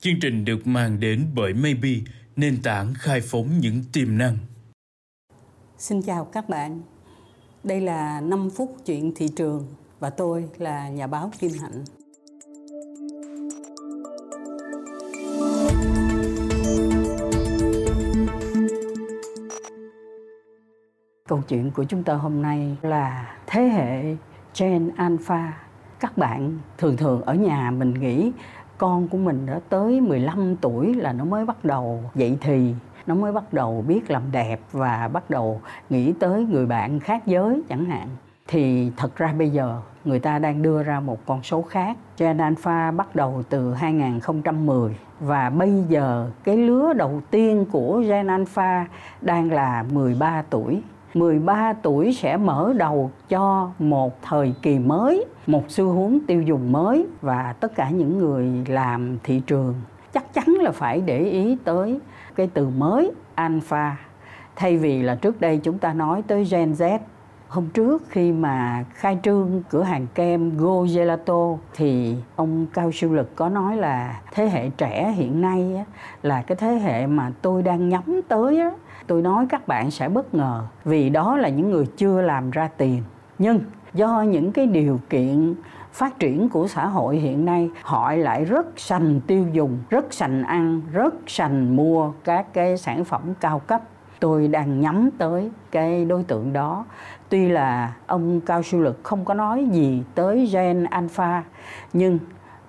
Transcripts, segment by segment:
Chương trình được mang đến bởi Maybe, nền tảng khai phóng những tiềm năng. Xin chào các bạn. Đây là 5 phút chuyện thị trường và tôi là nhà báo Kim Hạnh. Câu chuyện của chúng ta hôm nay là thế hệ Gen Alpha. Các bạn thường thường ở nhà mình nghĩ con của mình đã tới 15 tuổi là nó mới bắt đầu dậy thì, nó mới bắt đầu biết làm đẹp và bắt đầu nghĩ tới người bạn khác giới chẳng hạn thì thật ra bây giờ người ta đang đưa ra một con số khác. Gen Alpha bắt đầu từ 2010 và bây giờ cái lứa đầu tiên của Gen Alpha đang là 13 tuổi. 13 tuổi sẽ mở đầu cho một thời kỳ mới, một xu hướng tiêu dùng mới và tất cả những người làm thị trường chắc chắn là phải để ý tới cái từ mới alpha. Thay vì là trước đây chúng ta nói tới Gen Z hôm trước khi mà khai trương cửa hàng kem Go Gelato thì ông Cao Siêu Lực có nói là thế hệ trẻ hiện nay á, là cái thế hệ mà tôi đang nhắm tới á, tôi nói các bạn sẽ bất ngờ vì đó là những người chưa làm ra tiền. Nhưng do những cái điều kiện phát triển của xã hội hiện nay họ lại rất sành tiêu dùng rất sành ăn rất sành mua các cái sản phẩm cao cấp tôi đang nhắm tới cái đối tượng đó. Tuy là ông cao siêu lực không có nói gì tới gen alpha, nhưng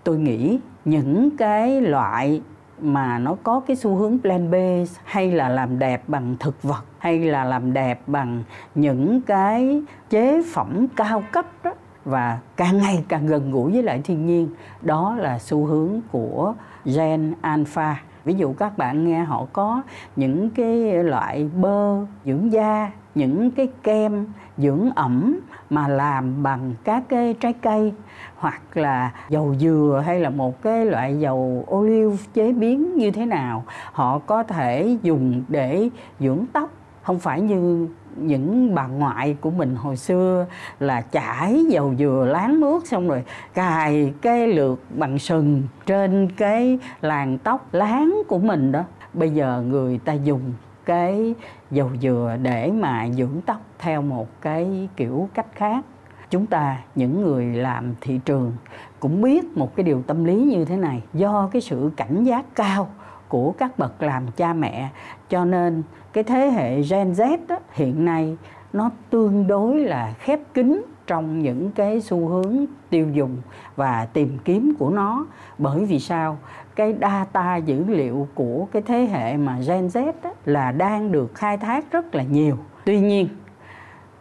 tôi nghĩ những cái loại mà nó có cái xu hướng plan b hay là làm đẹp bằng thực vật hay là làm đẹp bằng những cái chế phẩm cao cấp đó, và càng ngày càng gần gũi với lại thiên nhiên, đó là xu hướng của gen alpha ví dụ các bạn nghe họ có những cái loại bơ, dưỡng da, những cái kem dưỡng ẩm mà làm bằng các cái trái cây, hoặc là dầu dừa hay là một cái loại dầu ô liu chế biến như thế nào, họ có thể dùng để dưỡng tóc. Không phải như những bà ngoại của mình hồi xưa là chải dầu dừa, láng nước xong rồi cài cái lược bằng sừng trên cái làn tóc láng của mình đó. Bây giờ người ta dùng cái dầu dừa để mà dưỡng tóc theo một cái kiểu cách khác. Chúng ta, những người làm thị trường cũng biết một cái điều tâm lý như thế này. Do cái sự cảnh giác cao của các bậc làm cha mẹ. Cho nên cái thế hệ Gen Z đó, hiện nay nó tương đối là khép kín trong những cái xu hướng tiêu dùng và tìm kiếm của nó. Bởi vì sao? Cái data dữ liệu của cái thế hệ mà Gen Z đó, là đang được khai thác rất là nhiều. Tuy nhiên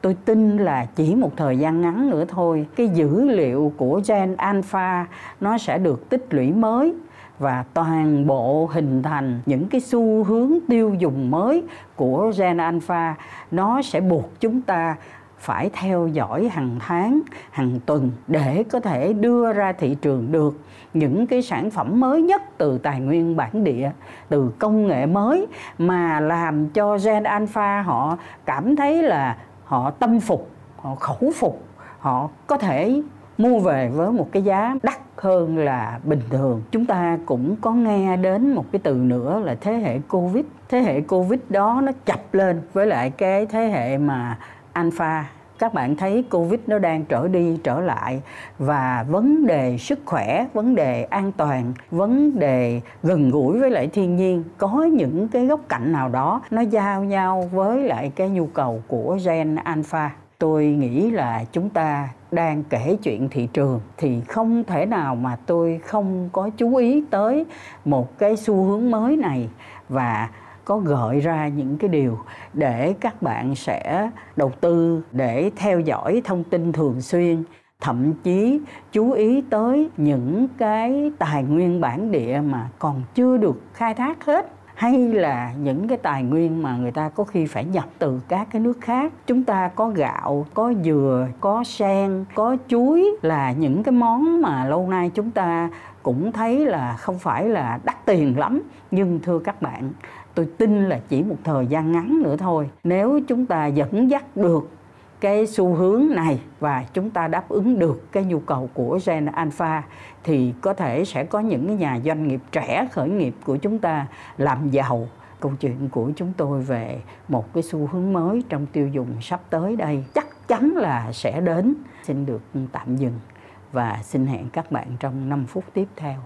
tôi tin là chỉ một thời gian ngắn nữa thôi cái dữ liệu của gen alpha nó sẽ được tích lũy mới và toàn bộ hình thành những cái xu hướng tiêu dùng mới của gen alpha. Nó sẽ buộc chúng ta phải theo dõi hàng tháng, hàng tuần để có thể đưa ra thị trường được những cái sản phẩm mới nhất từ tài nguyên bản địa, từ công nghệ mới mà làm cho Gen Alpha họ cảm thấy là họ tâm phục, họ khẩu phục, họ có thể mua về với một cái giá đắt hơn là bình thường. Chúng ta cũng có nghe đến một cái từ nữa là thế hệ covid. Thế hệ covid đó nó chập lên với lại cái thế hệ mà alpha. Các bạn thấy covid nó đang trở đi, trở lại và vấn đề sức khỏe, vấn đề an toàn, vấn đề gần gũi với lại thiên nhiên, có những cái góc cạnh nào đó nó giao nhau với lại cái nhu cầu của gen alpha tôi nghĩ là chúng ta đang kể chuyện thị trường thì không thể nào mà tôi không có chú ý tới một cái xu hướng mới này và có gợi ra những cái điều để các bạn sẽ đầu tư để theo dõi thông tin thường xuyên, thậm chí chú ý tới những cái tài nguyên bản địa mà còn chưa được khai thác hết hay là những cái tài nguyên mà người ta có khi phải nhập từ các cái nước khác? Chúng ta có gạo, có dừa, có sen, có chuối là những cái món mà lâu nay chúng ta cũng thấy là không phải là đắt tiền lắm. Nhưng thưa các bạn, tôi tin là chỉ một thời gian ngắn nữa thôi. Nếu chúng ta dẫn dắt được cái xu hướng này và chúng ta đáp ứng được cái nhu cầu của gen alpha thì có thể sẽ có những cái nhà doanh nghiệp trẻ khởi nghiệp của chúng ta làm giàu. Câu chuyện của chúng tôi về một cái xu hướng mới trong tiêu dùng sắp tới đây chắc chắn là sẽ đến. Xin được tạm dừng và xin hẹn các bạn trong 5 phút tiếp theo.